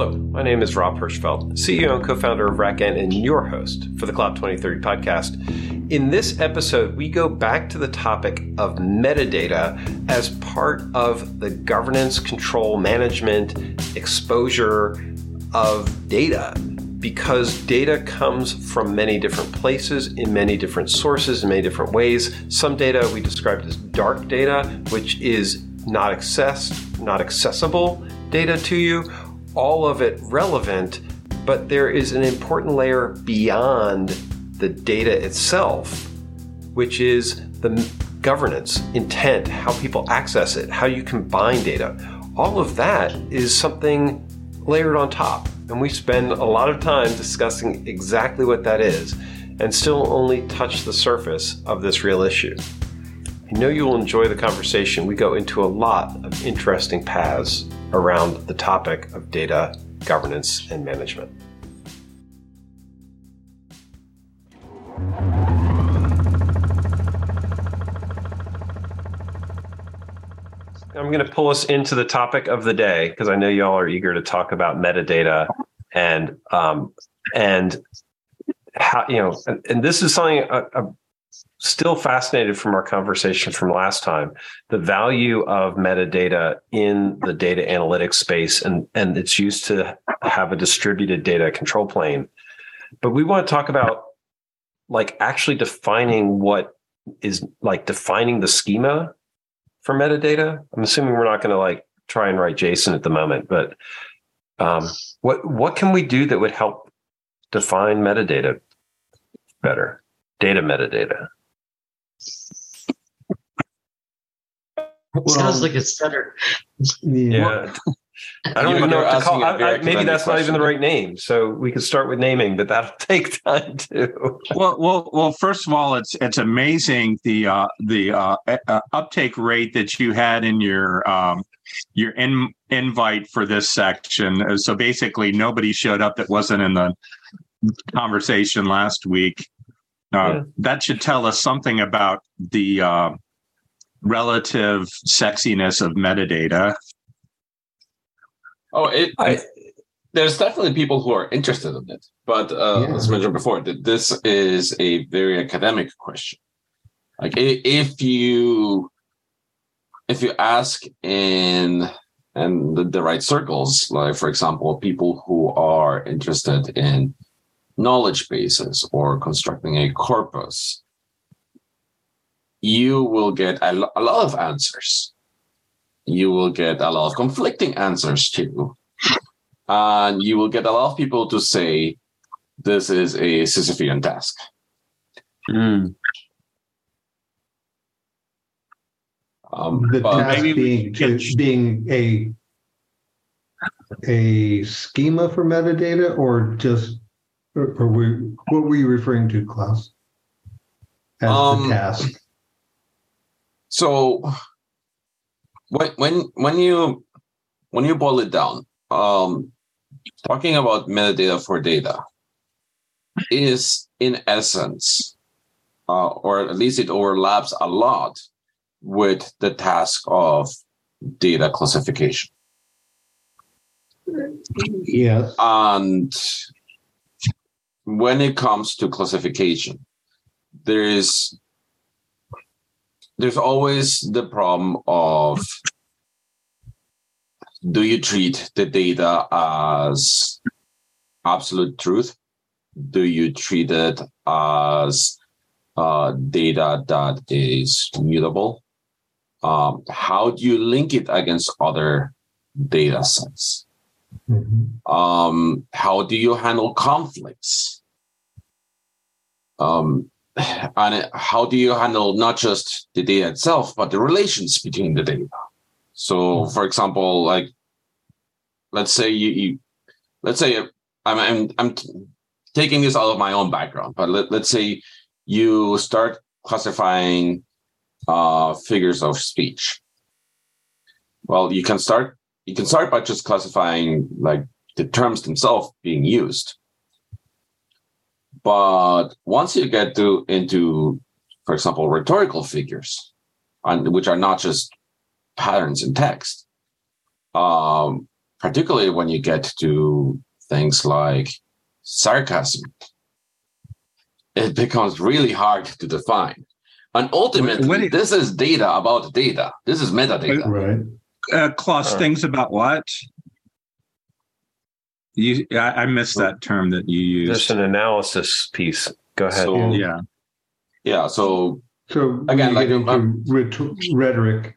Hello, my name is Rob Hirschfeld, CEO and co founder of RackN and your host for the Cloud 2030 podcast. In this episode, we go back to the topic of metadata as part of the governance, control, management, exposure of data. Because data comes from many different places, in many different sources, in many different ways. Some data we described as dark data, which is not accessed, not accessible data to you all of it relevant, but there is an important layer beyond the data itself, which is the governance, intent, how people access it, how you combine data. All of that is something layered on top. And we spend a lot of time discussing exactly what that is and still only touch the surface of this real issue. I know you will enjoy the conversation. We go into a lot of interesting paths around the topic of data governance and management. I'm going to pull us into the topic of the day because I know y'all are eager to talk about metadata and um, and how you know and, and this is something a, a still fascinated from our conversation from last time the value of metadata in the data analytics space and and it's used to have a distributed data control plane. But we want to talk about like actually defining what is like defining the schema for metadata. I'm assuming we're not going to like try and write json at the moment but um, what what can we do that would help define metadata better data metadata Well, Sounds like a stutter. Yeah. I don't even know what to call. I, I, maybe that's not even the right name. So we could start with naming, but that'll take time too. well, well, well. First of all, it's it's amazing the uh, the uh, uh, uptake rate that you had in your um, your in, invite for this section. So basically, nobody showed up that wasn't in the conversation last week. Uh, yeah. That should tell us something about the uh, relative sexiness of metadata. Oh, it, I, there's definitely people who are interested in it, but uh, yeah. as mentioned before, this is a very academic question. Like if you if you ask in and the, the right circles, like for example, people who are interested in knowledge bases or constructing a corpus you will get a, lo- a lot of answers. You will get a lot of conflicting answers too. And you will get a lot of people to say, this is a Sisyphean task. Mm. Um, the task being, to, being a a schema for metadata or just or, or we, what were you referring to Klaus as um, the task so when when when you when you boil it down, um, talking about metadata for data is in essence, uh, or at least it overlaps a lot with the task of data classification. Yes. And when it comes to classification, there is there's always the problem of do you treat the data as absolute truth? Do you treat it as uh, data that is mutable? Um, how do you link it against other data sets? Mm-hmm. Um, how do you handle conflicts? Um, and how do you handle not just the data itself, but the relations between the data? So, hmm. for example, like let's say you, you let's say I'm, I'm I'm taking this out of my own background, but let, let's say you start classifying uh, figures of speech. Well, you can start you can start by just classifying like the terms themselves being used. But once you get to into, for example, rhetorical figures, and which are not just patterns in text, um, particularly when you get to things like sarcasm, it becomes really hard to define. And ultimately, what, what this is data about data. This is metadata. Right. Uh, Klaus, uh, things about what? You, I, I missed that term that you used. Just an analysis piece. Go ahead. So, yeah. Yeah. So, so again, like rhetoric,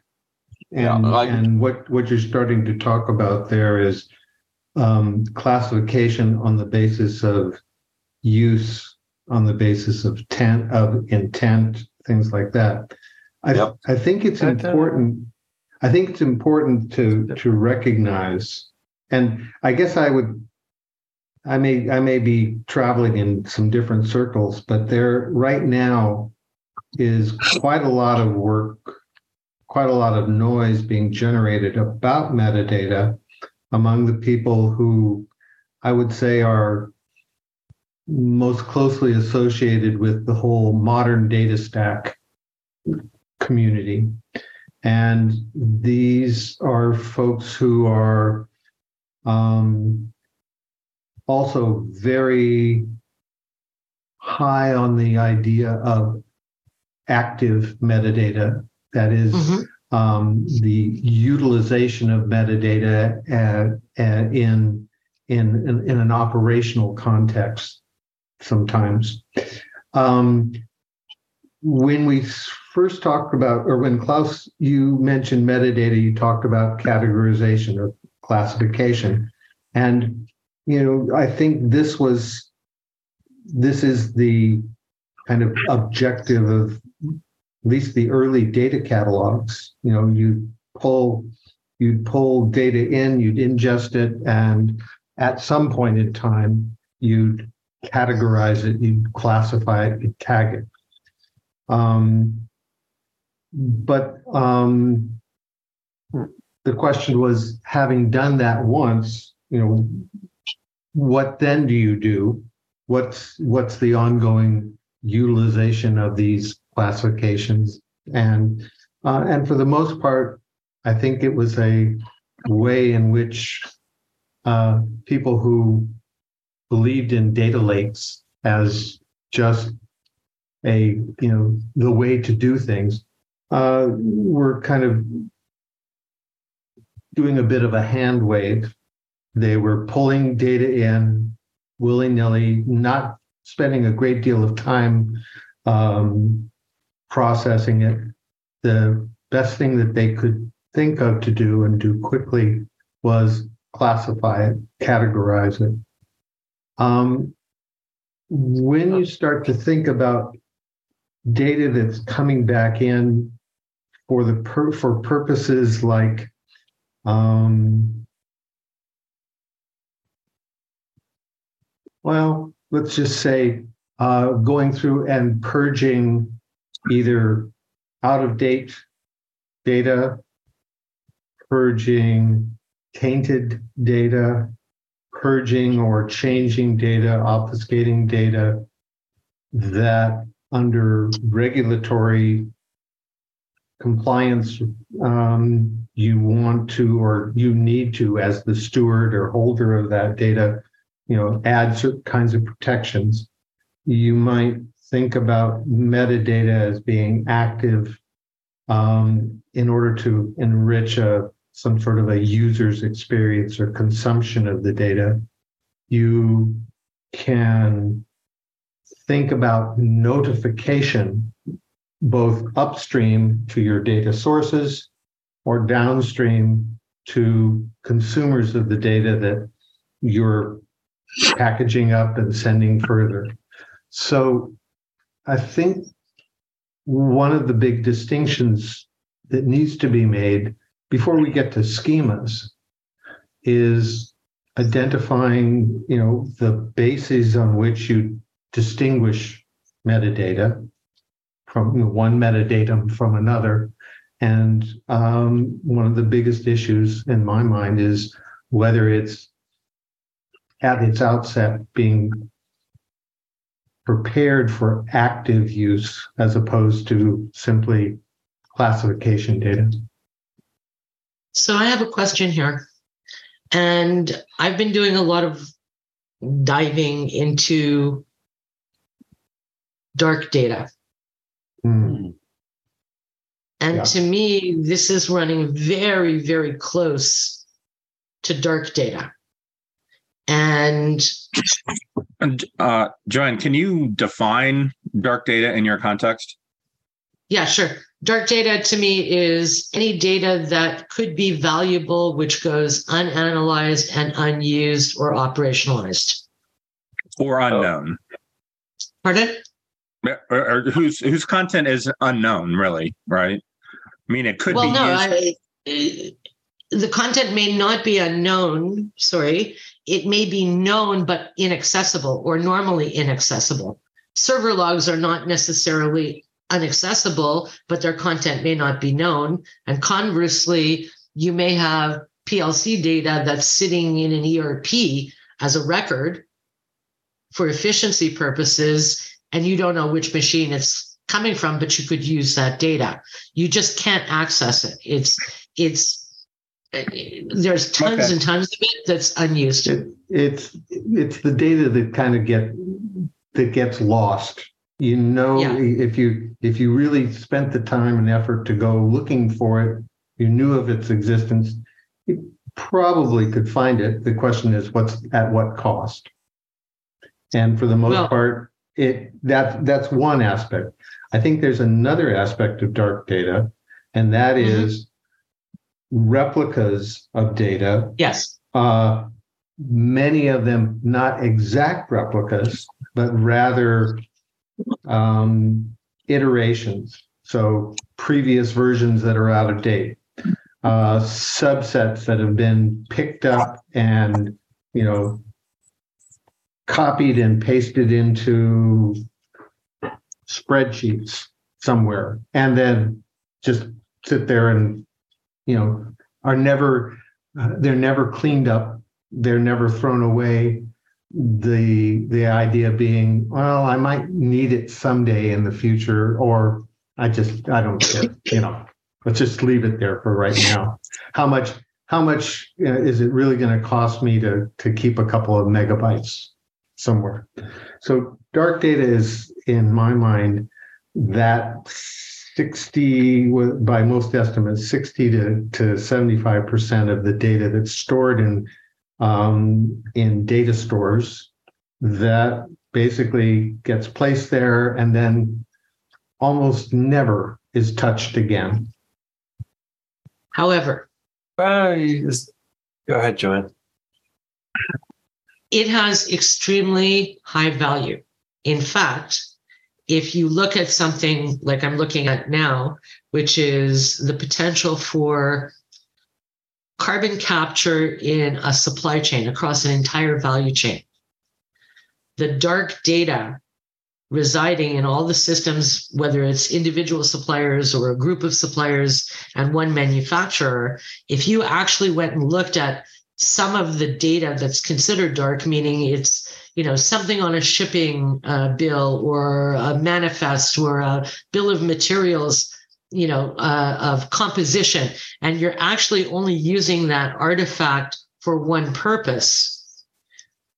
and, yeah, like, and what what you're starting to talk about there is um, classification on the basis of use, on the basis of intent, of intent, things like that. I yep. I think it's important. I think it's important to to recognize, and I guess I would. I may I may be traveling in some different circles, but there right now is quite a lot of work, quite a lot of noise being generated about metadata among the people who I would say are most closely associated with the whole modern data stack community. And these are folks who are um, also very high on the idea of active metadata. That is, mm-hmm um, the utilization of metadata at, at in, in, in, in, an operational context sometimes. Um, when we first talked about, or when Klaus, you mentioned metadata, you talked about categorization or classification. And, you know, I think this was, this is the kind of objective of at least the early data catalogs, you know, you pull you'd pull data in, you'd ingest it, and at some point in time, you'd categorize it, you'd classify it, you'd tag it. Um, but um, the question was, having done that once, you know, what then do you do? What's what's the ongoing utilization of these classifications, and uh, and for the most part, I think it was a way in which uh, people who believed in data lakes as just a you know the way to do things uh, were kind of doing a bit of a hand wave. They were pulling data in willy nilly, not spending a great deal of time um, processing it. The best thing that they could think of to do and do quickly was classify it, categorize it. Um, when you start to think about data that's coming back in for the per, for purposes like um, well, let's just say uh, going through and purging either out of date data, purging tainted data, purging or changing data, obfuscating data that under regulatory compliance um, you want to or you need to as the steward or holder of that data you know add certain kinds of protections you might think about metadata as being active um, in order to enrich a, some sort of a user's experience or consumption of the data. You can think about notification both upstream to your data sources or downstream to consumers of the data that you're packaging up and sending further. So I think one of the big distinctions that needs to be made before we get to schemas is identifying, you know, the bases on which you distinguish metadata from one metadatum from another. And um, one of the biggest issues in my mind is whether it's at its outset being prepared for active use as opposed to simply classification data. So I have a question here. And I've been doing a lot of diving into dark data. And yeah. to me, this is running very, very close to dark data. And, and uh, Joanne, can you define dark data in your context? Yeah, sure. Dark data to me is any data that could be valuable, which goes unanalyzed and unused or operationalized. Or unknown. Pardon? Or, or whose whose content is unknown, really, right? I mean, it could well, be. No, I, uh, the content may not be unknown. Sorry, it may be known but inaccessible or normally inaccessible. Server logs are not necessarily inaccessible, but their content may not be known. And conversely, you may have PLC data that's sitting in an ERP as a record for efficiency purposes, and you don't know which machine it's coming from, but you could use that data. You just can't access it. It's it's uh, there's tons okay. and tons of it that's unused. It, it's it's the data that kind of get that gets lost you know yeah. if you if you really spent the time and effort to go looking for it you knew of its existence you probably could find it the question is what's at what cost and for the most well, part it that that's one aspect i think there's another aspect of dark data and that mm-hmm. is replicas of data. Yes. Uh, many of them not exact replicas but rather um, iterations, so previous versions that are out of date, uh, subsets that have been picked up and you know copied and pasted into spreadsheets somewhere, and then just sit there and you know are never uh, they're never cleaned up, they're never thrown away the the idea being, well, I might need it someday in the future, or I just I don't care. You know, let's just leave it there for right now. How much how much uh, is it really going to cost me to to keep a couple of megabytes somewhere? So dark data is, in my mind, that 60 by most estimates 60 to, to 75% of the data that's stored in um, in data stores that basically gets placed there and then almost never is touched again. However, uh, go ahead, Joanne. It has extremely high value. In fact, if you look at something like I'm looking at now, which is the potential for carbon capture in a supply chain across an entire value chain. The dark data residing in all the systems, whether it's individual suppliers or a group of suppliers and one manufacturer, if you actually went and looked at some of the data that's considered dark, meaning it's you know something on a shipping uh, bill or a manifest or a bill of materials you know uh, of composition and you're actually only using that artifact for one purpose.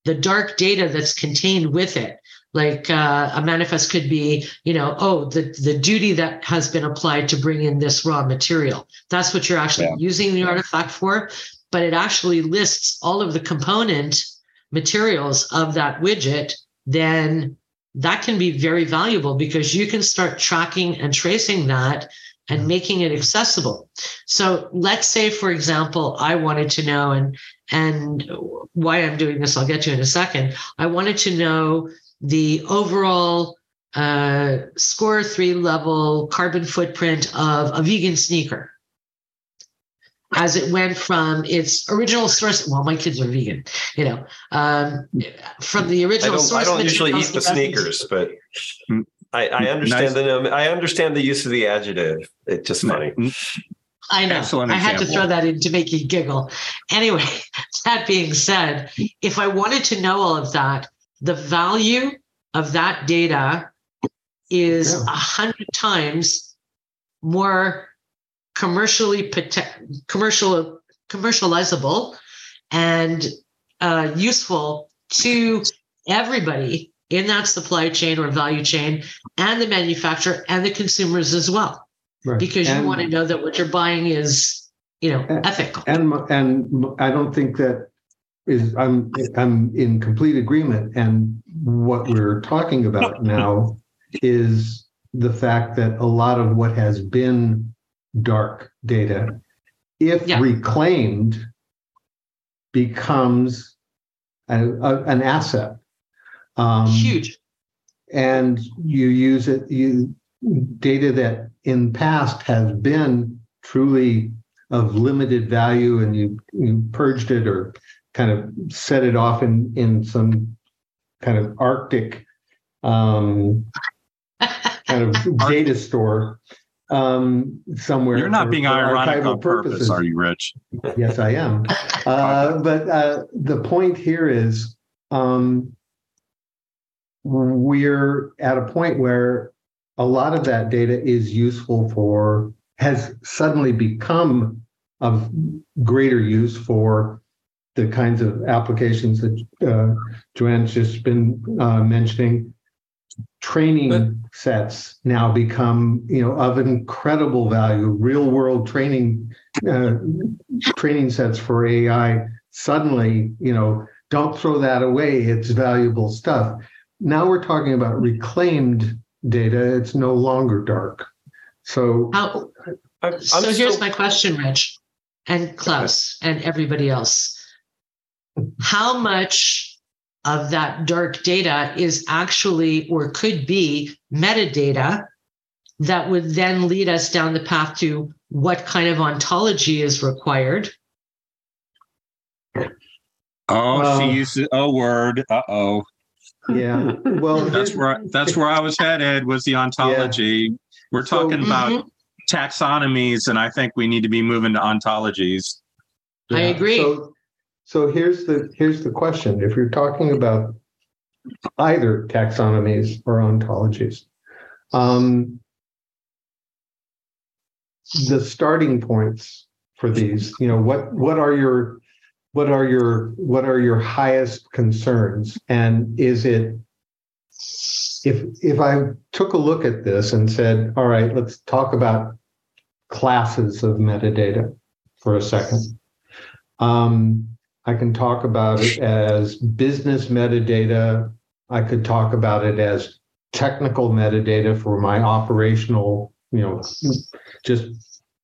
The dark data that's contained with it like uh, a manifest could be you know oh the, the duty that has been applied to bring in this raw material. That's what you're actually yeah. using the artifact for but it actually lists all of the component materials of that widget then that can be very valuable because you can start tracking and tracing that and making it accessible. So let's say, for example, I wanted to know, and and why I'm doing this, I'll get to in a second. I wanted to know the overall uh, scope three level carbon footprint of a vegan sneaker as it went from its original source. Well, my kids are vegan, you know, um, from the original I don't, source. I don't usually eat the sneakers, but I, I understand nice. the I understand the use of the adjective. It's just funny. I know. Excellent I had to throw that in to make you giggle. Anyway, that being said, if I wanted to know all of that, the value of that data is a yeah. hundred times more commercially protect, commercial commercializable and uh, useful to everybody in that supply chain or value chain and the manufacturer and the consumers as well. Right. because and, you want to know that what you're buying is you know and, ethical. and and i don't think that is i'm i'm in complete agreement. And what we're talking about now is the fact that a lot of what has been dark data if yeah. reclaimed becomes a, a, an asset um, Huge. And you use it, you data that in past has been truly of limited value and you, you purged it or kind of set it off in, in some kind of Arctic um, kind of data store um, somewhere. You're not being ironic on purpose, are you, Rich? Yes, I am. Uh, but uh, the point here is um, we're at a point where a lot of that data is useful for, has suddenly become of greater use for the kinds of applications that uh, Joanne's just been uh, mentioning. Training but, sets now become, you know, of incredible value. Real world training uh, training sets for AI. Suddenly, you know, don't throw that away. It's valuable stuff. Now we're talking about reclaimed data. It's no longer dark. So, How, I'm, so I'm here's still... my question, Rich, and Klaus, and everybody else. How much of that dark data is actually or could be metadata that would then lead us down the path to what kind of ontology is required? Oh, she used a word. Uh oh. Yeah. Well, that's where that's where I was headed was the ontology. Yeah. We're talking so, about mm-hmm. taxonomies, and I think we need to be moving to ontologies. Yeah. I agree. So, so here's the here's the question: If you're talking about either taxonomies or ontologies, um, the starting points for these, you know, what what are your what are your what are your highest concerns? And is it if if i took a look at this and said all right let's talk about classes of metadata for a second um, i can talk about it as business metadata i could talk about it as technical metadata for my operational you know just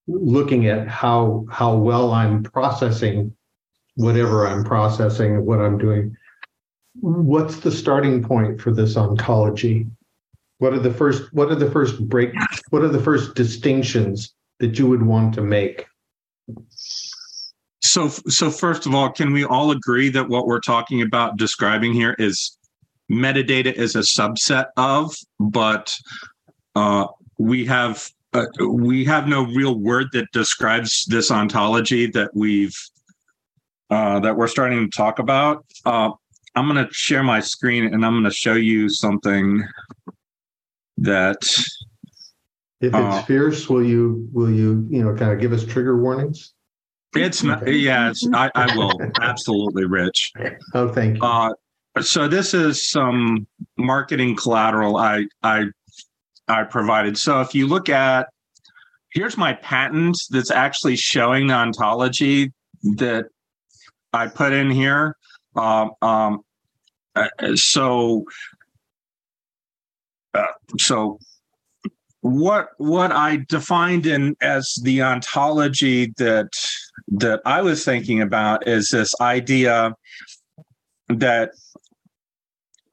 looking at how how well i'm processing whatever I'm processing, and what I'm doing. What's the starting point for this ontology? What are the first what are the first break what are the first distinctions that you would want to make? So so first of all, can we all agree that what we're talking about describing here is metadata is a subset of, but uh, we have uh, we have no real word that describes this ontology that we've uh, that we're starting to talk about. Uh, I'm going to share my screen and I'm going to show you something that. If it's uh, fierce, will you will you you know kind of give us trigger warnings? It's not. Yeah, I, I will absolutely, Rich. Oh, thank you. Uh, so this is some marketing collateral I I I provided. So if you look at here's my patent that's actually showing the ontology that I put in here. Um, um, uh, so, uh, so what what I defined in as the ontology that that I was thinking about is this idea that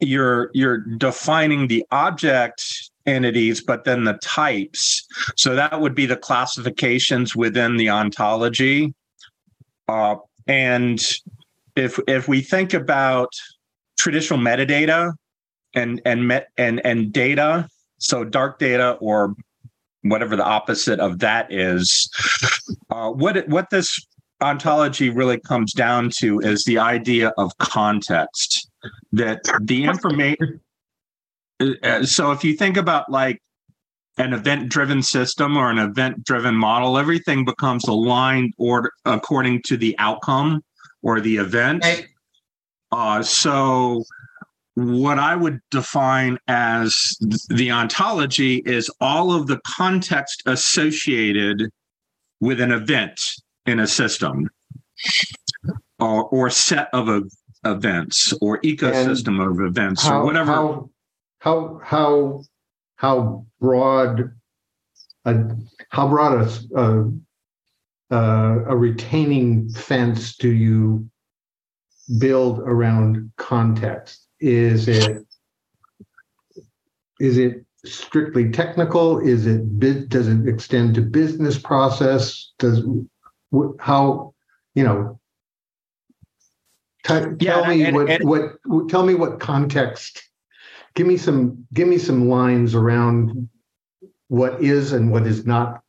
you're you're defining the object entities but then the types. So that would be the classifications within the ontology. Uh, and if if we think about traditional metadata and and met and and data, so dark data or whatever the opposite of that is, uh, what what this ontology really comes down to is the idea of context that the information uh, so if you think about like an event driven system or an event driven model, everything becomes aligned or according to the outcome or the event. Right. Uh, so what I would define as the ontology is all of the context associated with an event in a system or, or set of a, events or ecosystem and of events how, or whatever. How, how, how, how broad, a, how broad a, a, a retaining fence do you build around context? Is it is it strictly technical? Is it does it extend to business process? Does how you know? T- yeah, tell me and, what, and, what tell me what context. Give me some give me some lines around what is and what is not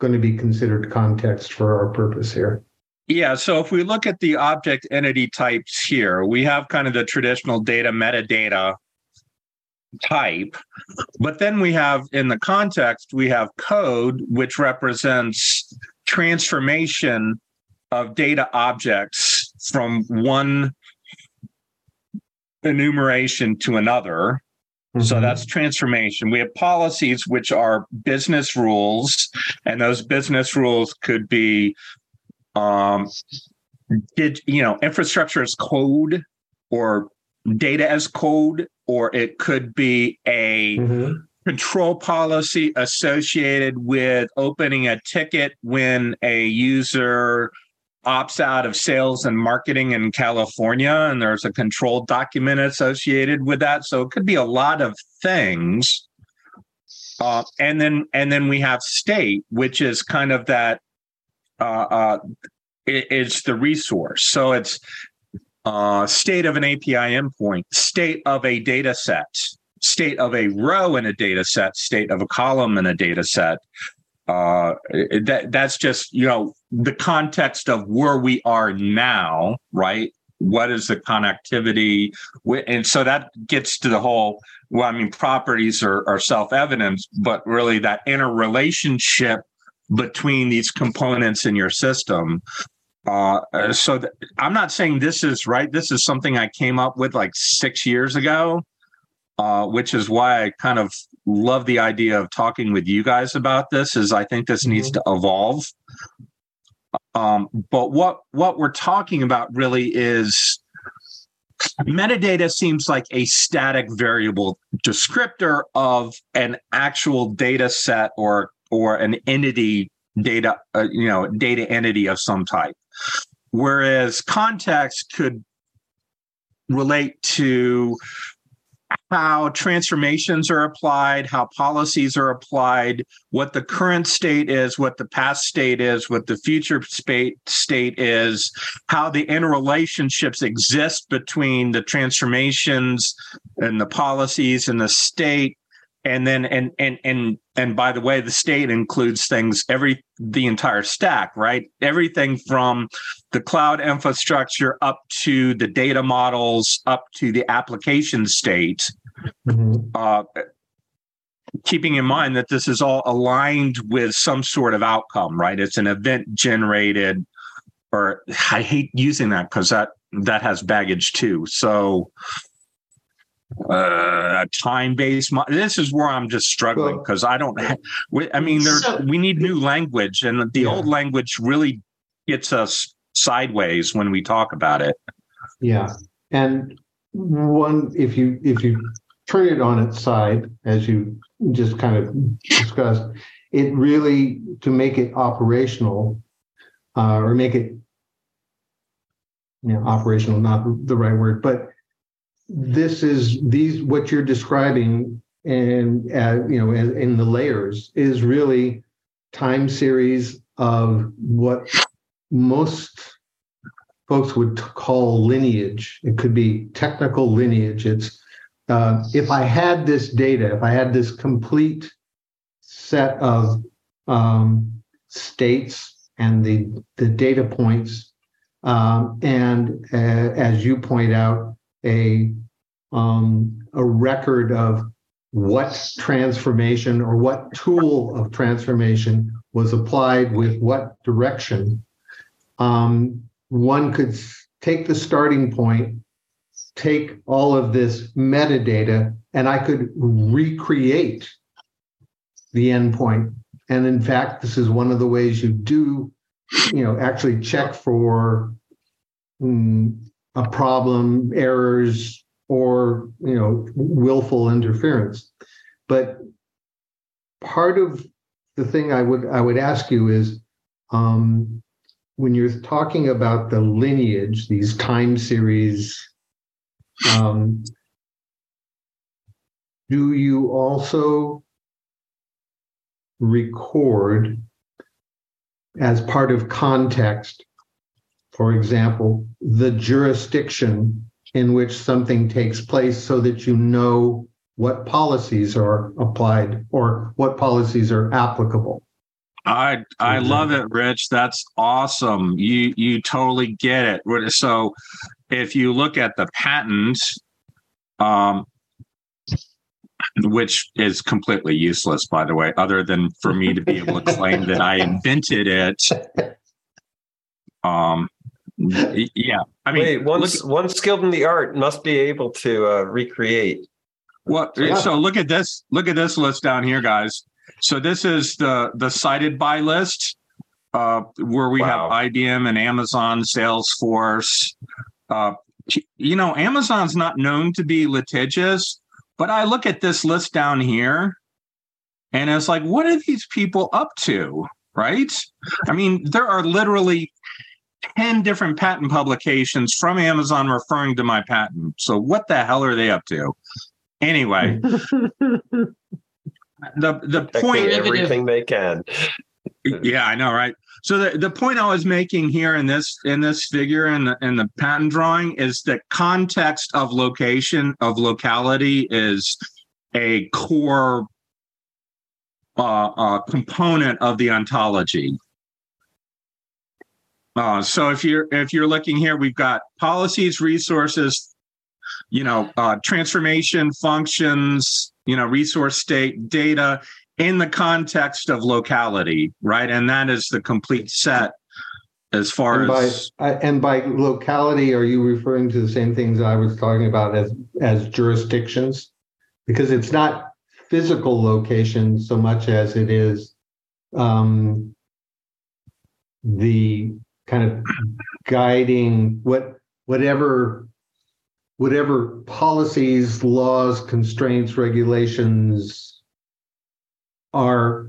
going to be considered context for our purpose here. Yeah. So if we look at the object entity types here, we have kind of the traditional data metadata type. But then we have in the context, we have code, which represents transformation of data objects from one enumeration to another. Mm-hmm. So that's transformation. We have policies, which are business rules, and those business rules could be um, did you know infrastructure as code or data as code, or it could be a mm-hmm. control policy associated with opening a ticket when a user opts out of sales and marketing in California, and there's a control document associated with that. So it could be a lot of things. Uh, and then and then we have state, which is kind of that uh, uh, it's the resource. So it's uh, state of an API endpoint, state of a data set, state of a row in a data set, state of a column in a data set. Uh, that that's just you know the context of where we are now, right? What is the connectivity? And so that gets to the whole. Well, I mean, properties are, are self evident, but really that interrelationship between these components in your system. Uh, so th- I'm not saying this is right. This is something I came up with like six years ago, uh, which is why I kind of love the idea of talking with you guys about this. Is I think this mm-hmm. needs to evolve. Um, but what what we're talking about really is metadata seems like a static variable descriptor of an actual data set or or an entity data, uh, you know, data entity of some type. Whereas context could relate to how transformations are applied, how policies are applied, what the current state is, what the past state is, what the future state state is, how the interrelationships exist between the transformations and the policies and the state, and then and and and and by the way the state includes things every the entire stack right? Everything from the cloud infrastructure up to the data models up to the application state. Mm-hmm. uh, keeping in mind that this is all aligned with some sort of outcome right? It's an event generated or i hate using that because that that has baggage too. So uh, a time based. This is where I'm just struggling because I don't. Ha- I mean, there so, we need new language, and the yeah. old language really gets us sideways when we talk about it. Yeah, and one if you if you turn it on its side, as you just kind of discussed, it really to make it operational uh, or make it you know, operational, not the right word, but this is these what you're describing and uh, you know in, in the layers is really time series of what most folks would call lineage. It could be technical lineage. It's uh, if I had this data, if I had this complete set of um, states and the the data points, um, and uh, as you point out, a um, a record of what transformation or what tool of transformation was applied with what direction. Um, one could take the starting point, take all of this metadata, and I could recreate the endpoint. And in fact, this is one of the ways you do, you know, actually check for mm, a problem, errors, or you know, willful interference. But part of the thing I would I would ask you is um, when you're talking about the lineage, these time series, um, do you also record as part of context, for example, the jurisdiction in which something takes place so that you know what policies are applied or what policies are applicable. I I love it, Rich. That's awesome. You you totally get it. So if you look at the patent, um, which is completely useless, by the way, other than for me to be able to claim that I invented it. Um, yeah, I mean, Wait, one, look, one skilled in the art must be able to uh, recreate. Well, yeah. so look at this. Look at this list down here, guys. So this is the the cited by list, uh, where we wow. have IBM and Amazon, Salesforce. Uh, you know, Amazon's not known to be litigious, but I look at this list down here, and it's like, what are these people up to? Right? I mean, there are literally 10 different patent publications from Amazon referring to my patent. So what the hell are they up to? Anyway, the the point everything they can. Yeah, I know, right? So the, the point I was making here in this in this figure in the in the patent drawing is that context of location of locality is a core uh, uh, component of the ontology. Uh, so if you're if you're looking here, we've got policies, resources, you know, uh, transformation functions, you know, resource state data in the context of locality, right? And that is the complete set as far and as by, and by locality, are you referring to the same things I was talking about as as jurisdictions? Because it's not physical location so much as it is um, the kind of guiding what whatever whatever policies, laws, constraints, regulations are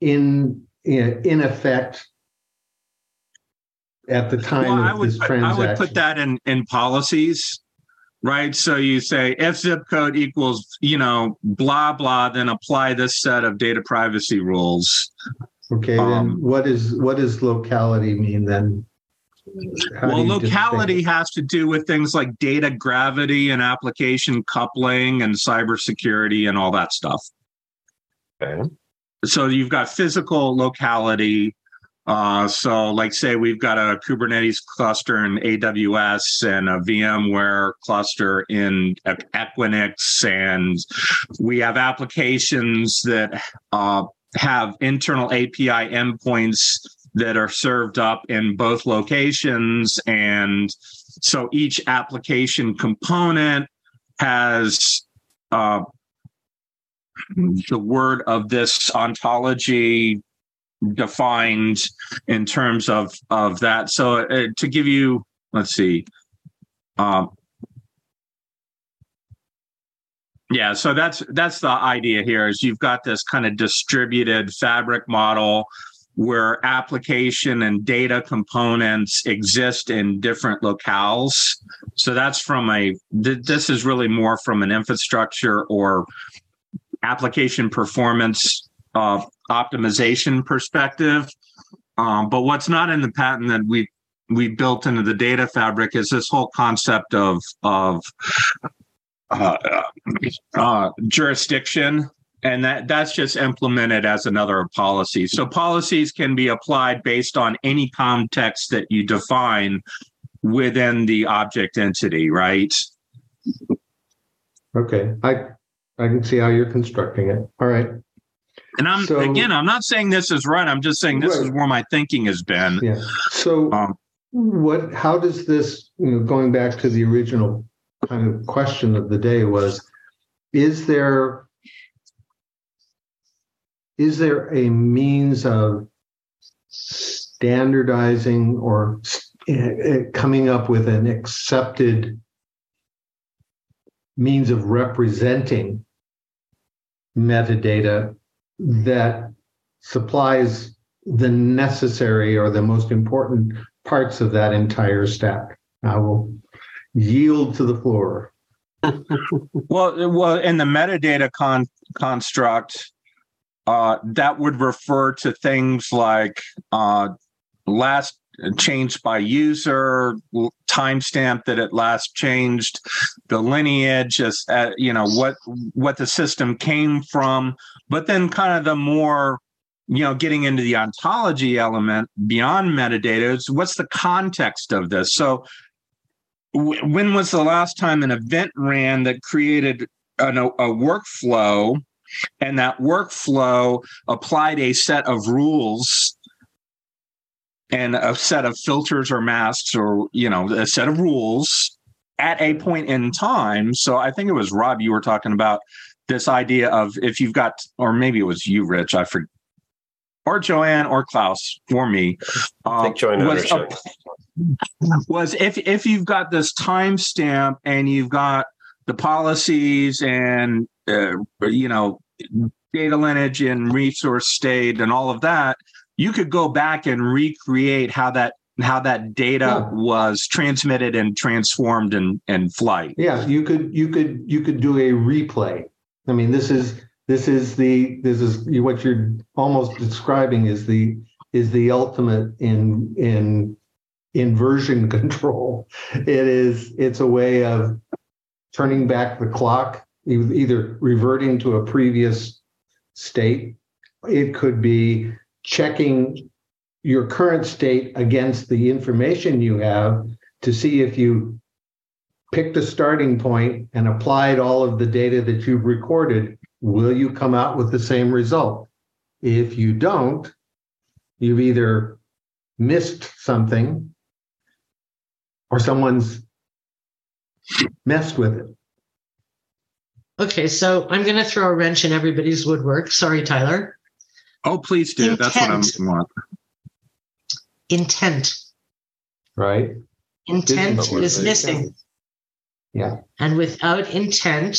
in in effect at the time well, of I would, this transaction. I would put that in in policies, right? So you say if zip code equals you know blah blah, then apply this set of data privacy rules. Okay, um, then what is what does locality mean then? How well, locality has to do with things like data gravity and application coupling and cybersecurity and all that stuff. Okay. So you've got physical locality. Uh, so, like, say we've got a Kubernetes cluster in AWS and a VMware cluster in Equinix, and we have applications that uh, have internal API endpoints that are served up in both locations. And so each application component has uh, the word of this ontology defined in terms of of that. So uh, to give you, let's see. Um, yeah, so that's that's the idea here is you've got this kind of distributed fabric model where application and data components exist in different locales. So that's from a, th- this is really more from an infrastructure or application performance uh, optimization perspective. Um, but what's not in the patent that we we built into the data fabric is this whole concept of of uh, uh, jurisdiction and that that's just implemented as another policy. So policies can be applied based on any context that you define within the object entity right? Okay i i can see how you're constructing it. All right. And i'm so, again i'm not saying this is right i'm just saying this right. is where my thinking has been. Yeah. So um, what how does this you know going back to the original kind of question of the day was is there is there a means of standardizing or coming up with an accepted means of representing metadata that supplies the necessary or the most important parts of that entire stack. I will yield to the floor. well, well, in the metadata con- construct, uh, that would refer to things like uh, last changed by user, timestamp that it last changed, the lineage, as uh, you know what what the system came from, but then kind of the more you know getting into the ontology element beyond metadata is what's the context of this so when was the last time an event ran that created an, a, a workflow and that workflow applied a set of rules and a set of filters or masks or you know a set of rules at a point in time? So i think it was rob you were talking about this idea of if you've got or maybe it was you rich i forget or joanne or klaus for me I think Joanne was, a, was if if you've got this timestamp and you've got the policies and uh, you know data lineage and resource state and all of that you could go back and recreate how that how that data yeah. was transmitted and transformed and and flight. Yeah you could you could you could do a replay. I mean this is this is the this is what you're almost describing is the is the ultimate in in inversion control. It is it's a way of turning back the clock either reverting to a previous state. It could be checking your current state against the information you have to see if you picked a starting point and applied all of the data that you've recorded, will you come out with the same result? If you don't, you've either missed something or someone's messed with it. Okay, so I'm going to throw a wrench in everybody's woodwork. Sorry, Tyler. Oh, please do. Intent. That's what I'm want. Intent. Right. Intent is missing. Yeah. And without intent,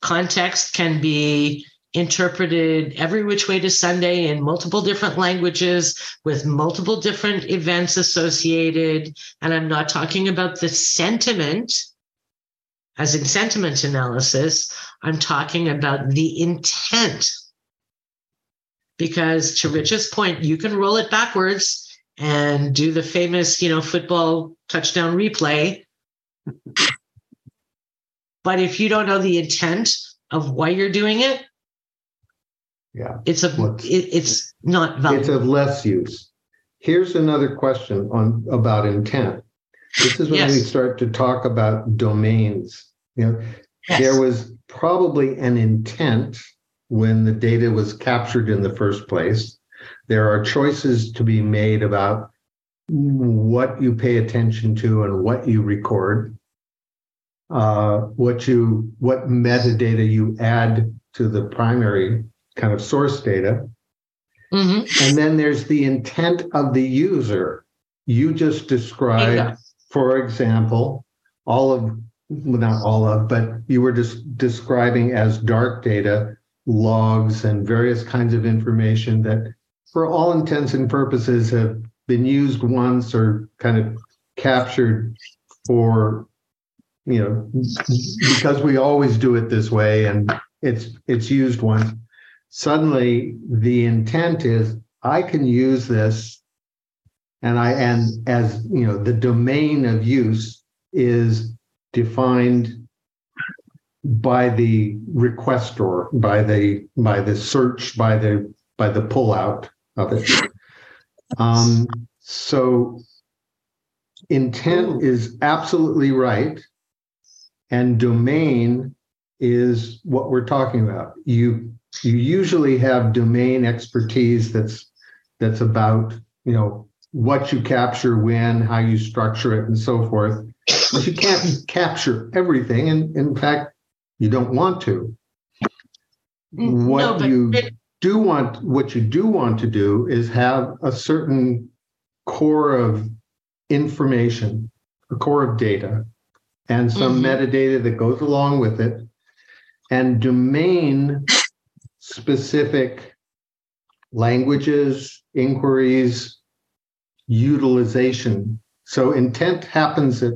context can be interpreted every which way to Sunday in multiple different languages with multiple different events associated. And I'm not talking about the sentiment as in sentiment analysis. I'm talking about the intent because to Rich's point, you can roll it backwards and do the famous, you know, football touchdown replay. But if you don't know the intent of why you're doing it, yeah, it's a it, it's not valuable. It's of less use. Here's another question on about intent. This is when yes. we start to talk about domains. You know, yes. there was probably an intent when the data was captured in the first place. There are choices to be made about what you pay attention to and what you record, uh, what you what metadata you add to the primary kind of source data. Mm-hmm. And then there's the intent of the user. You just described, for example, all of, well, not all of, but you were just describing as dark data logs and various kinds of information that, for all intents and purposes, have been used once or kind of captured for, you know, because we always do it this way and it's it's used once. Suddenly, the intent is I can use this, and I and as you know, the domain of use is defined by the requestor, by the by the search, by the by the pullout of it. Um, so intent is absolutely right, and domain is what we're talking about. You you usually have domain expertise that's that's about you know what you capture, when, how you structure it, and so forth. But you can't capture everything, and in fact, you don't want to. Mm, what no, you it, do want, what you do want to do, is have a certain core of information, a core of data, and some mm-hmm. metadata that goes along with it, and domain specific languages, inquiries, utilization. So intent happens at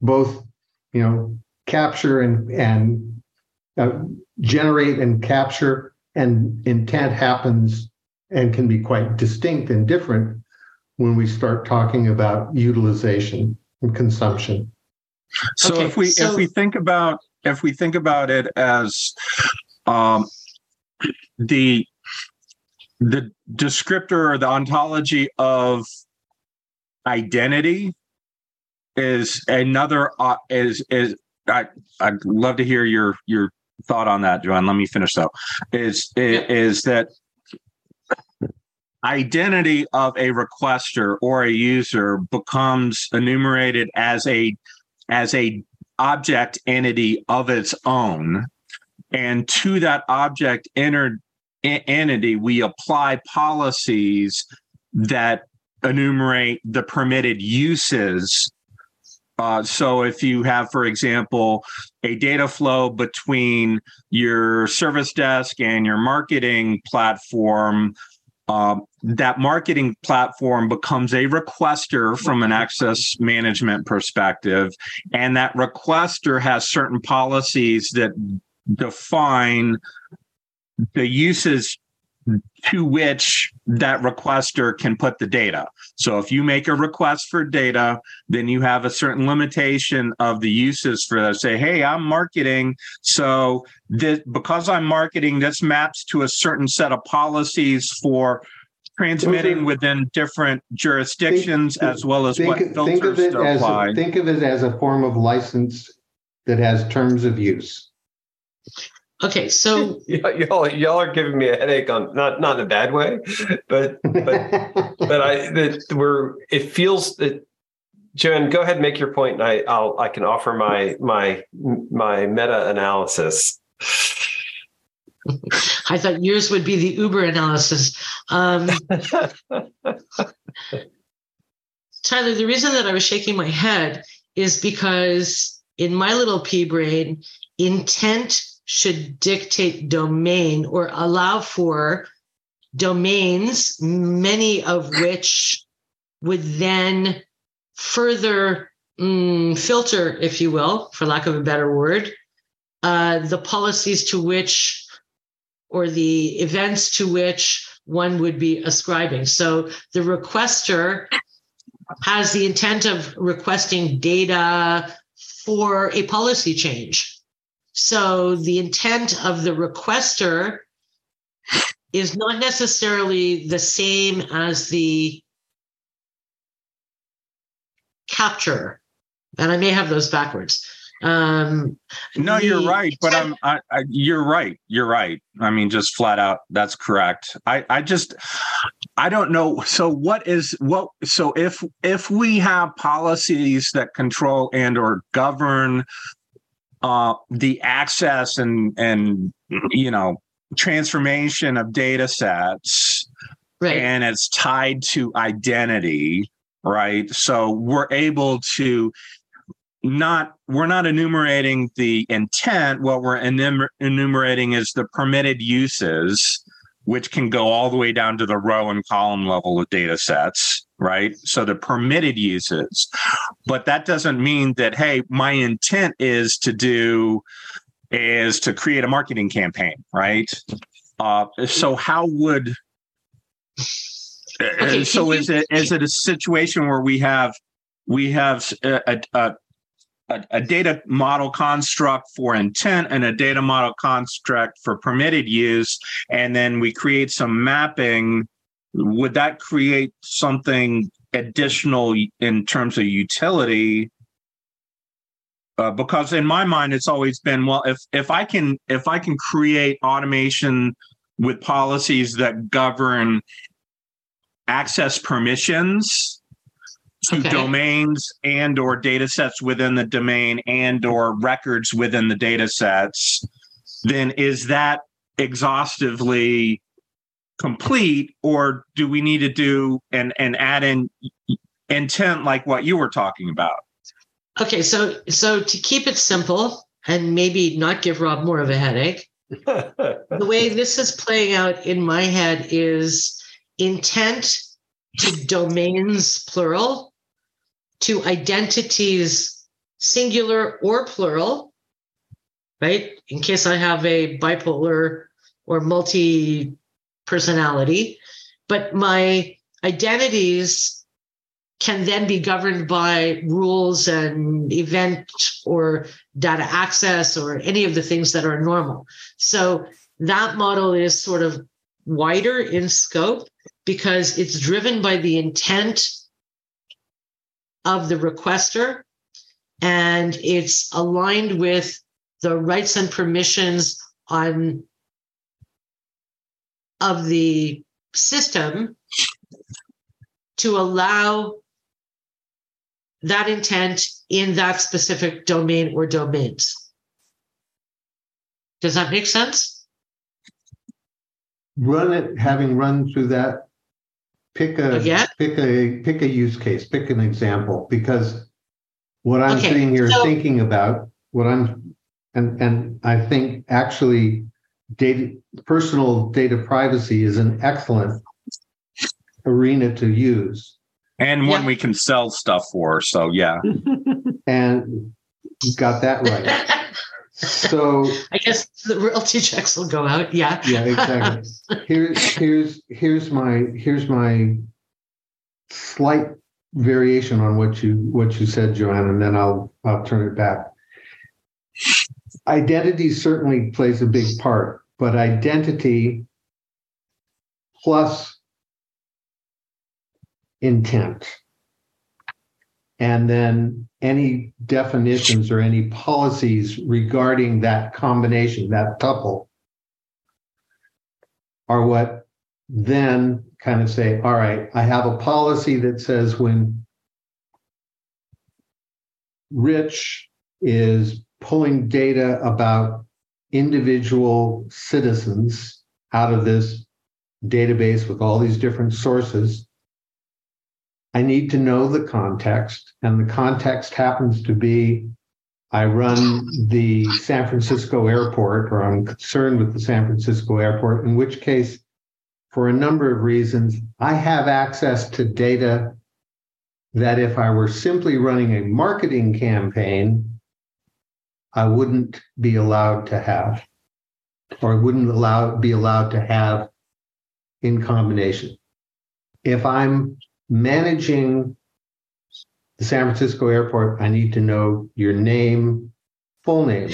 both, you know, capture and and uh, generate and capture, and intent happens and can be quite distinct and different when we start talking about utilization and consumption. So okay, if we so- if we think about if we think about it as um, the the descriptor or the ontology of identity is another uh, is is I I'd love to hear your your thought on that, John. Let me finish though. Is is, that identity of a requester or a user becomes enumerated as a as a object entity of its own. And to that object entity we apply policies that enumerate the permitted uses. Uh, so if you have for example a data flow between your service desk and your marketing platform uh, that marketing platform becomes a requester from an access management perspective. And that requester has certain policies that define the uses to which that requester can put the data. So if you make a request for data, then you have a certain limitation of the uses for that. Say, hey, I'm marketing. So this, because I'm marketing, this maps to a certain set of policies for transmitting within different jurisdictions think, as well as think, what filters think it apply. A, think of it as a form of license that has terms of use. Okay, so y'all y'all are giving me a headache on not not in a bad way, but but but I that we're it feels that Joanne, go ahead and make your point, and I I'll I can offer my my my meta analysis. I thought yours would be the Uber analysis. Um, Tyler, the reason that I was shaking my head is because in my little pea brain, intent should dictate domain or allow for domains, many of which would then further mm, filter, if you will, for lack of a better word, uh, the policies to which or the events to which one would be ascribing. So the requester has the intent of requesting data for a policy change so the intent of the requester is not necessarily the same as the capture. And I may have those backwards. Um, no, the, you're right, but I'm. I, I, you're right. You're right. I mean, just flat out, that's correct. I, I just, I don't know. So, what is what? So, if if we have policies that control and or govern uh, the access and and you know transformation of data sets right. and it's tied to identity right? So we're able to not we're not enumerating the intent. What we're enumerating is the permitted uses which can go all the way down to the row and column level of data sets right? So the permitted uses. But that doesn't mean that, hey, my intent is to do is to create a marketing campaign, right? Uh, so how would okay, so is it is it a situation where we have we have a, a, a, a, data model construct for intent and a data model construct for permitted use, and then we create some mapping. Would that create something additional in terms of utility? Uh, because in my mind it's always been well if if i can if i can create automation with policies that govern access permissions to okay. domains and or data sets within the domain and or records within the data sets then is that exhaustively complete or do we need to do and and add in intent like what you were talking about okay so so to keep it simple and maybe not give rob more of a headache the way this is playing out in my head is intent to domains plural to identities singular or plural right in case i have a bipolar or multi personality, but my identities can then be governed by rules and event or data access or any of the things that are normal. So that model is sort of wider in scope because it's driven by the intent of the requester and it's aligned with the rights and permissions on of the system to allow that intent in that specific domain or domains. Does that make sense? Run it, having run through that, pick a yeah. pick a pick a use case, pick an example, because what I'm okay, sitting here so, thinking about, what I'm and and I think actually data personal data privacy is an excellent arena to use and one yeah. we can sell stuff for so yeah and you got that right so i guess the royalty checks will go out yeah. Yeah exactly. Here's here's here's my here's my slight variation on what you what you said joanne and then i'll i'll turn it back. Identity certainly plays a big part, but identity plus intent. And then any definitions or any policies regarding that combination, that tuple, are what then kind of say, all right, I have a policy that says when Rich is pulling data about individual citizens out of this database with all these different sources. I need to know the context, and the context happens to be I run the San Francisco airport, or I'm concerned with the San Francisco airport, in which case, for a number of reasons, I have access to data that if I were simply running a marketing campaign, I wouldn't be allowed to have, or wouldn't allow be allowed to have in combination. If I'm managing the San Francisco airport, I need to know your name, full name.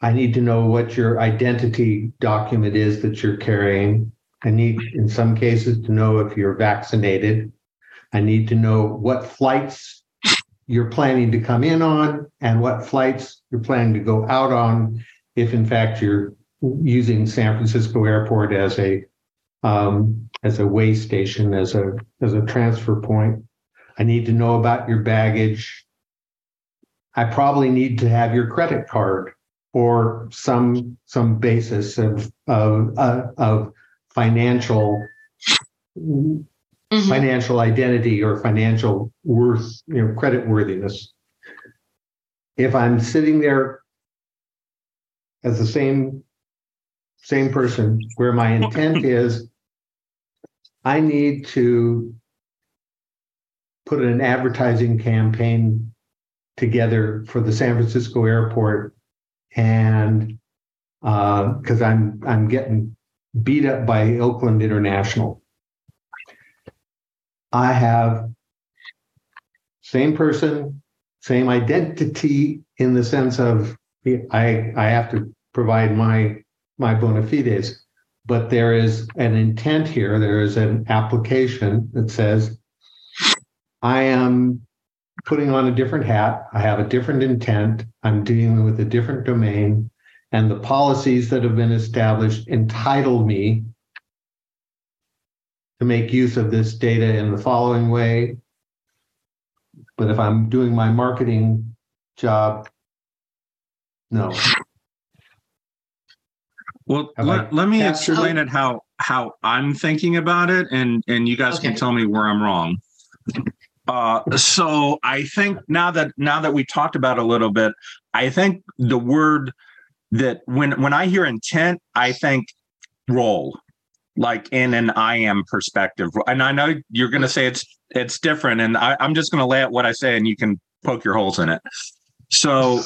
I need to know what your identity document is that you're carrying. I need, in some cases, to know if you're vaccinated. I need to know what flights you're planning to come in on and what flights you're planning to go out on if in fact you're using San Francisco Airport as a um, as a way station as a as a transfer point. I need to know about your baggage. I probably need to have your credit card or some some basis of of uh, of financial mm-hmm. financial identity or financial worth, you know, credit worthiness. If I'm sitting there as the same same person where my intent is I need to put an advertising campaign together for the San Francisco airport and because uh, I'm I'm getting beat up by Oakland International. I have same person, same identity in the sense of I I have to provide my my bona fides, but there is an intent here. There is an application that says I am putting on a different hat. I have a different intent. I'm dealing with a different domain, and the policies that have been established entitle me to make use of this data in the following way. But if I'm doing my marketing job, no. Well, let, let me explain it how how I'm thinking about it, and and you guys okay. can tell me where I'm wrong. Uh, so I think now that now that we talked about a little bit, I think the word that when when I hear intent, I think role, like in an IAM perspective. And I know you're going to say it's it's different, and I, I'm just going to lay out what I say, and you can poke your holes in it. So,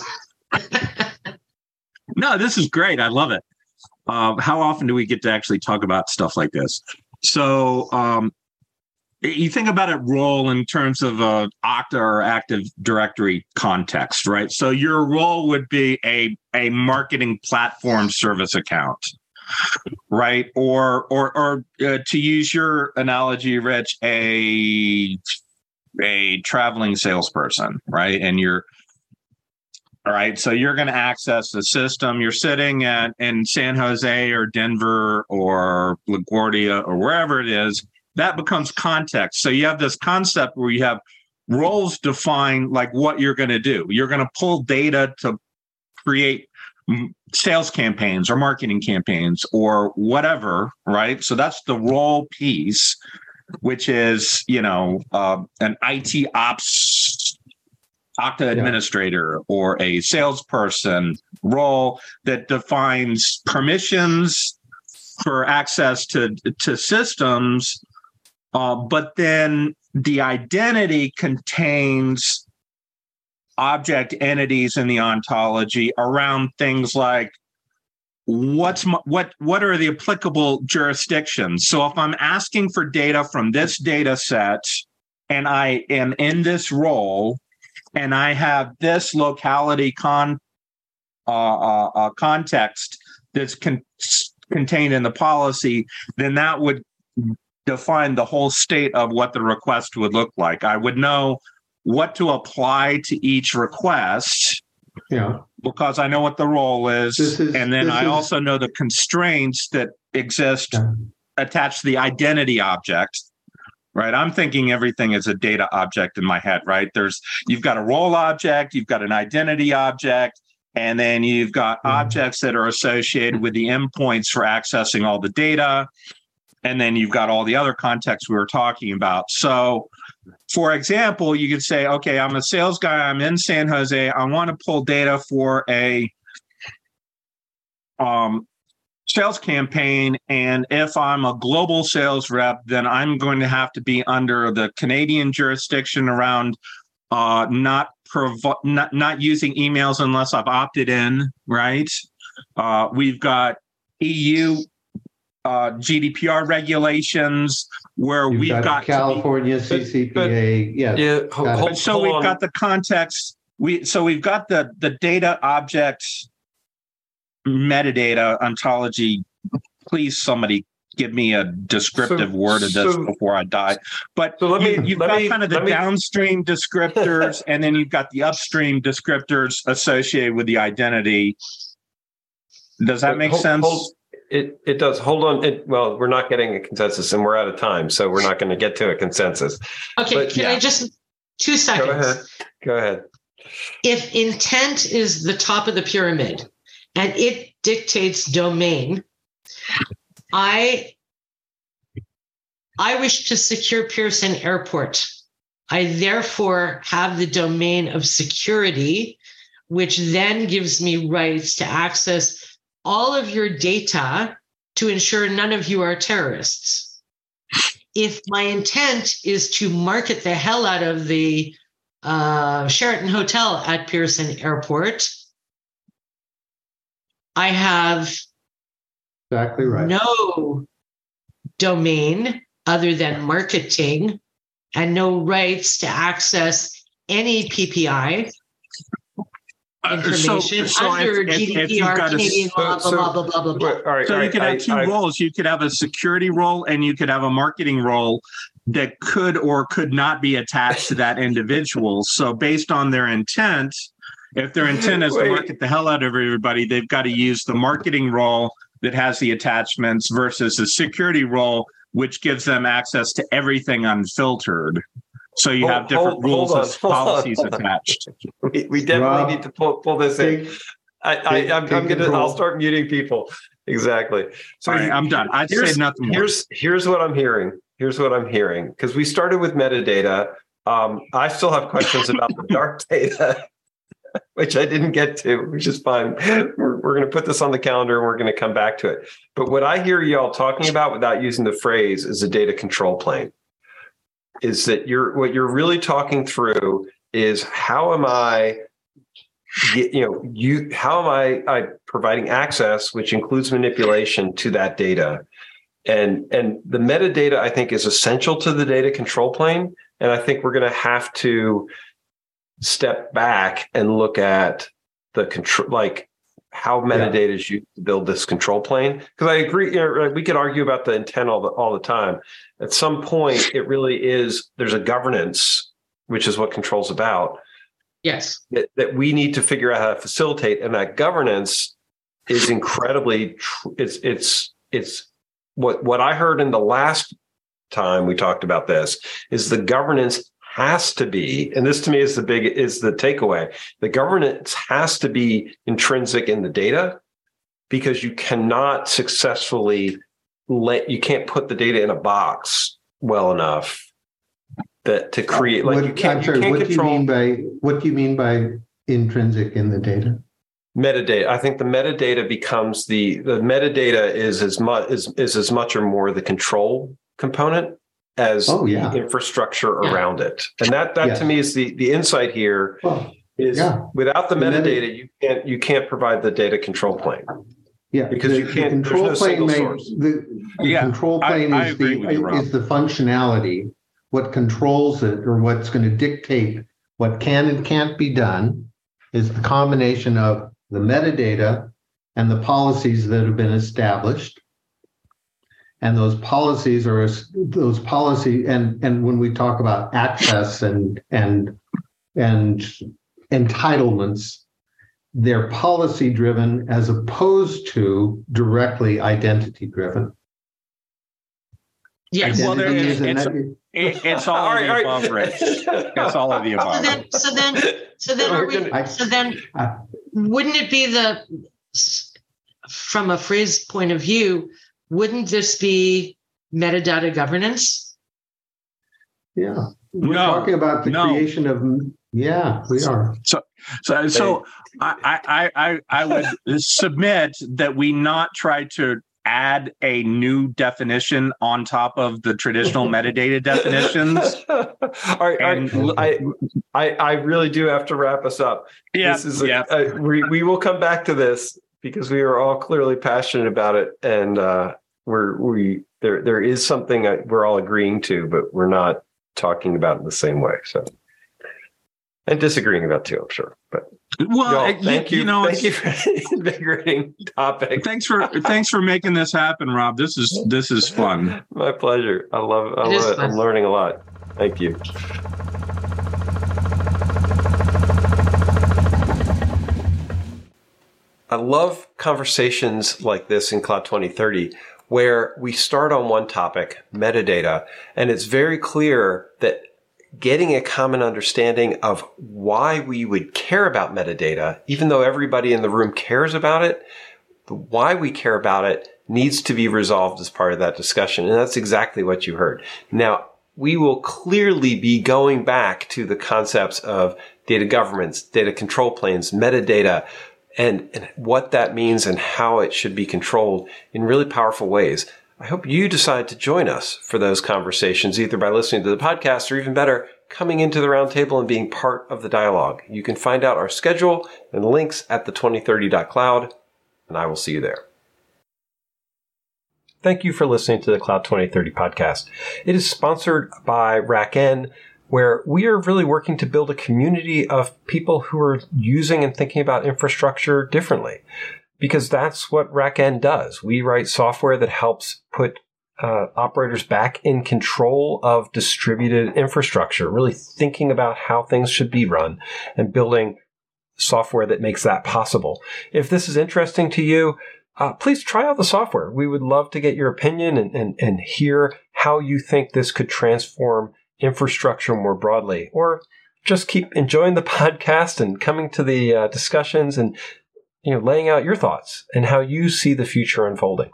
no, this is great. I love it. Um, how often do we get to actually talk about stuff like this? So, um, you think about it role in terms of a Okta or Active Directory context, right? So your role would be a a marketing platform service account, right? Or or or uh, to use your analogy, Rich, a a traveling salesperson, right? And you're all right. So you're going to access the system. You're sitting at in San Jose or Denver or LaGuardia or wherever it is that becomes context. So you have this concept where you have roles define like what you're going to do. You're going to pull data to create sales campaigns or marketing campaigns or whatever, right? So that's the role piece, which is you know uh, an IT ops Okta yeah. administrator or a salesperson role that defines permissions for access to to systems uh, but then the identity contains object entities in the ontology around things like what's my, what what are the applicable jurisdictions so if i'm asking for data from this data set and i am in this role and i have this locality con uh, uh, uh, context that's con- contained in the policy then that would define the whole state of what the request would look like. I would know what to apply to each request. Yeah. Because I know what the role is. is and then I is, also know the constraints that exist yeah. attached to the identity object. Right. I'm thinking everything is a data object in my head, right? There's you've got a role object, you've got an identity object, and then you've got mm-hmm. objects that are associated with the endpoints for accessing all the data and then you've got all the other contexts we were talking about. So, for example, you could say, okay, I'm a sales guy, I'm in San Jose, I want to pull data for a um, sales campaign. And if I'm a global sales rep, then I'm going to have to be under the Canadian jurisdiction around uh, not, provo- not not using emails unless I've opted in, right? Uh, we've got EU uh, GDPR regulations where You've we've got, got California be, CCPA. yeah. yeah hold, so hold we've on. got the context. We so we've got the the data objects metadata ontology. Please, somebody give me a descriptive so, word of this so, before I die. But so let me, you, have got me, kind of the downstream descriptors, and then you've got the upstream descriptors associated with the identity. Does that make hold, sense? Hold, it it does. Hold on. It, well, we're not getting a consensus, and we're out of time, so we're not going to get to a consensus. Okay, but, can yeah. I just two seconds? Go ahead. Go ahead. If intent is the top of the pyramid, and it dictates domain, I I wish to secure Pearson Airport. I therefore have the domain of security, which then gives me rights to access all of your data to ensure none of you are terrorists. If my intent is to market the hell out of the uh, Sheraton Hotel at Pearson Airport, I have exactly right. No domain other than marketing and no rights to access any PPI information uh, so, so under if, GDPR, if Canadian law, so, blah, blah, blah, blah, blah, All right, so all you could have two I, roles. You could have a security role and you could have a marketing role that could or could not be attached to that individual. So based on their intent, if their intent is to market the hell out of everybody, they've got to use the marketing role that has the attachments versus the security role which gives them access to everything unfiltered. So you hold, have different hold, rules hold on, policies on, attached. We, we definitely Rob, need to pull, pull this take, in. I, I, am gonna. I'll start muting people. Exactly. So right, I'm done. I'd say nothing more. Here's here's what I'm hearing. Here's what I'm hearing because we started with metadata. Um, I still have questions about the dark data, which I didn't get to, which is fine. We're, we're going to put this on the calendar and we're going to come back to it. But what I hear y'all talking about without using the phrase is a data control plane. Is that you're what you're really talking through is how am I you know you how am I, I providing access which includes manipulation to that data and and the metadata i think is essential to the data control plane and i think we're going to have to step back and look at the control like how metadata yeah. is used to build this control plane. Because i agree you know, we could argue about the intent all the, all the time. At some point it really is there's a governance which is what control's about yes. that, that we need to figure out how to facilitate and that governance is incredibly tr- it's it's it's what what i heard in the last time we talked about this is the governance has to be and this to me is the big is the takeaway the governance has to be intrinsic in the data because you cannot successfully let you can't put the data in a box well enough that to create like what, you can't, sorry, you can't what control do you mean by what do you mean by intrinsic in the data? Metadata. I think the metadata becomes the the metadata is as much is, is as much or more the control component as oh, yeah. the infrastructure yeah. around it. And that that yes. to me is the the insight here well, is yeah. without the, the metadata, metadata, you can't you can't provide the data control plane. Yeah, because the, you can't. The control no plane makes the, the yeah, control plane I, is I the is the functionality what controls it or what's going to dictate what can and can't be done is the combination of the metadata and the policies that have been established and those policies are those policy and and when we talk about access and and and entitlements they're policy driven as opposed to directly identity driven Yes. Well, there is, it's, it, it's all, all of right, the above, right. Rich. It's all of the above. So then, so then, so then, are we, so then, wouldn't it be the, from a phrase point of view, wouldn't this be metadata governance? Yeah, we're no, talking about the no. creation of. Yeah, we are. So, so, so I, I, I, I would submit that we not try to add a new definition on top of the traditional metadata definitions. all right, and, all right. I, I, I really do have to wrap us up. Yeah, this is a, yeah. A, we we will come back to this because we are all clearly passionate about it, and uh, we're we there there is something we're all agreeing to, but we're not talking about it the same way. So and disagreeing about too, I'm sure. But well, thank you, you know, thank you for invigorating topic. Thanks for thanks for making this happen, Rob. This is this is fun. My pleasure. I love I it love it. Fun. I'm learning a lot. Thank you. I love conversations like this in Cloud 2030 where we start on one topic, metadata, and it's very clear that getting a common understanding of why we would care about metadata, even though everybody in the room cares about it, why we care about it needs to be resolved as part of that discussion. And that's exactly what you heard. Now, we will clearly be going back to the concepts of data governance, data control planes, metadata, and, and what that means and how it should be controlled in really powerful ways. I hope you decide to join us for those conversations, either by listening to the podcast or even better, coming into the roundtable and being part of the dialogue. You can find out our schedule and links at the 2030.cloud, and I will see you there. Thank you for listening to the Cloud 2030 podcast. It is sponsored by RackN, where we are really working to build a community of people who are using and thinking about infrastructure differently because that's what RackN does. We write software that helps put uh, operators back in control of distributed infrastructure, really thinking about how things should be run and building software that makes that possible. If this is interesting to you, uh, please try out the software. We would love to get your opinion and, and, and hear how you think this could transform infrastructure more broadly, or just keep enjoying the podcast and coming to the uh, discussions and you know laying out your thoughts and how you see the future unfolding.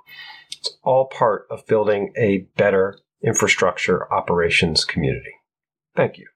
It's all part of building a better infrastructure operations community. Thank you.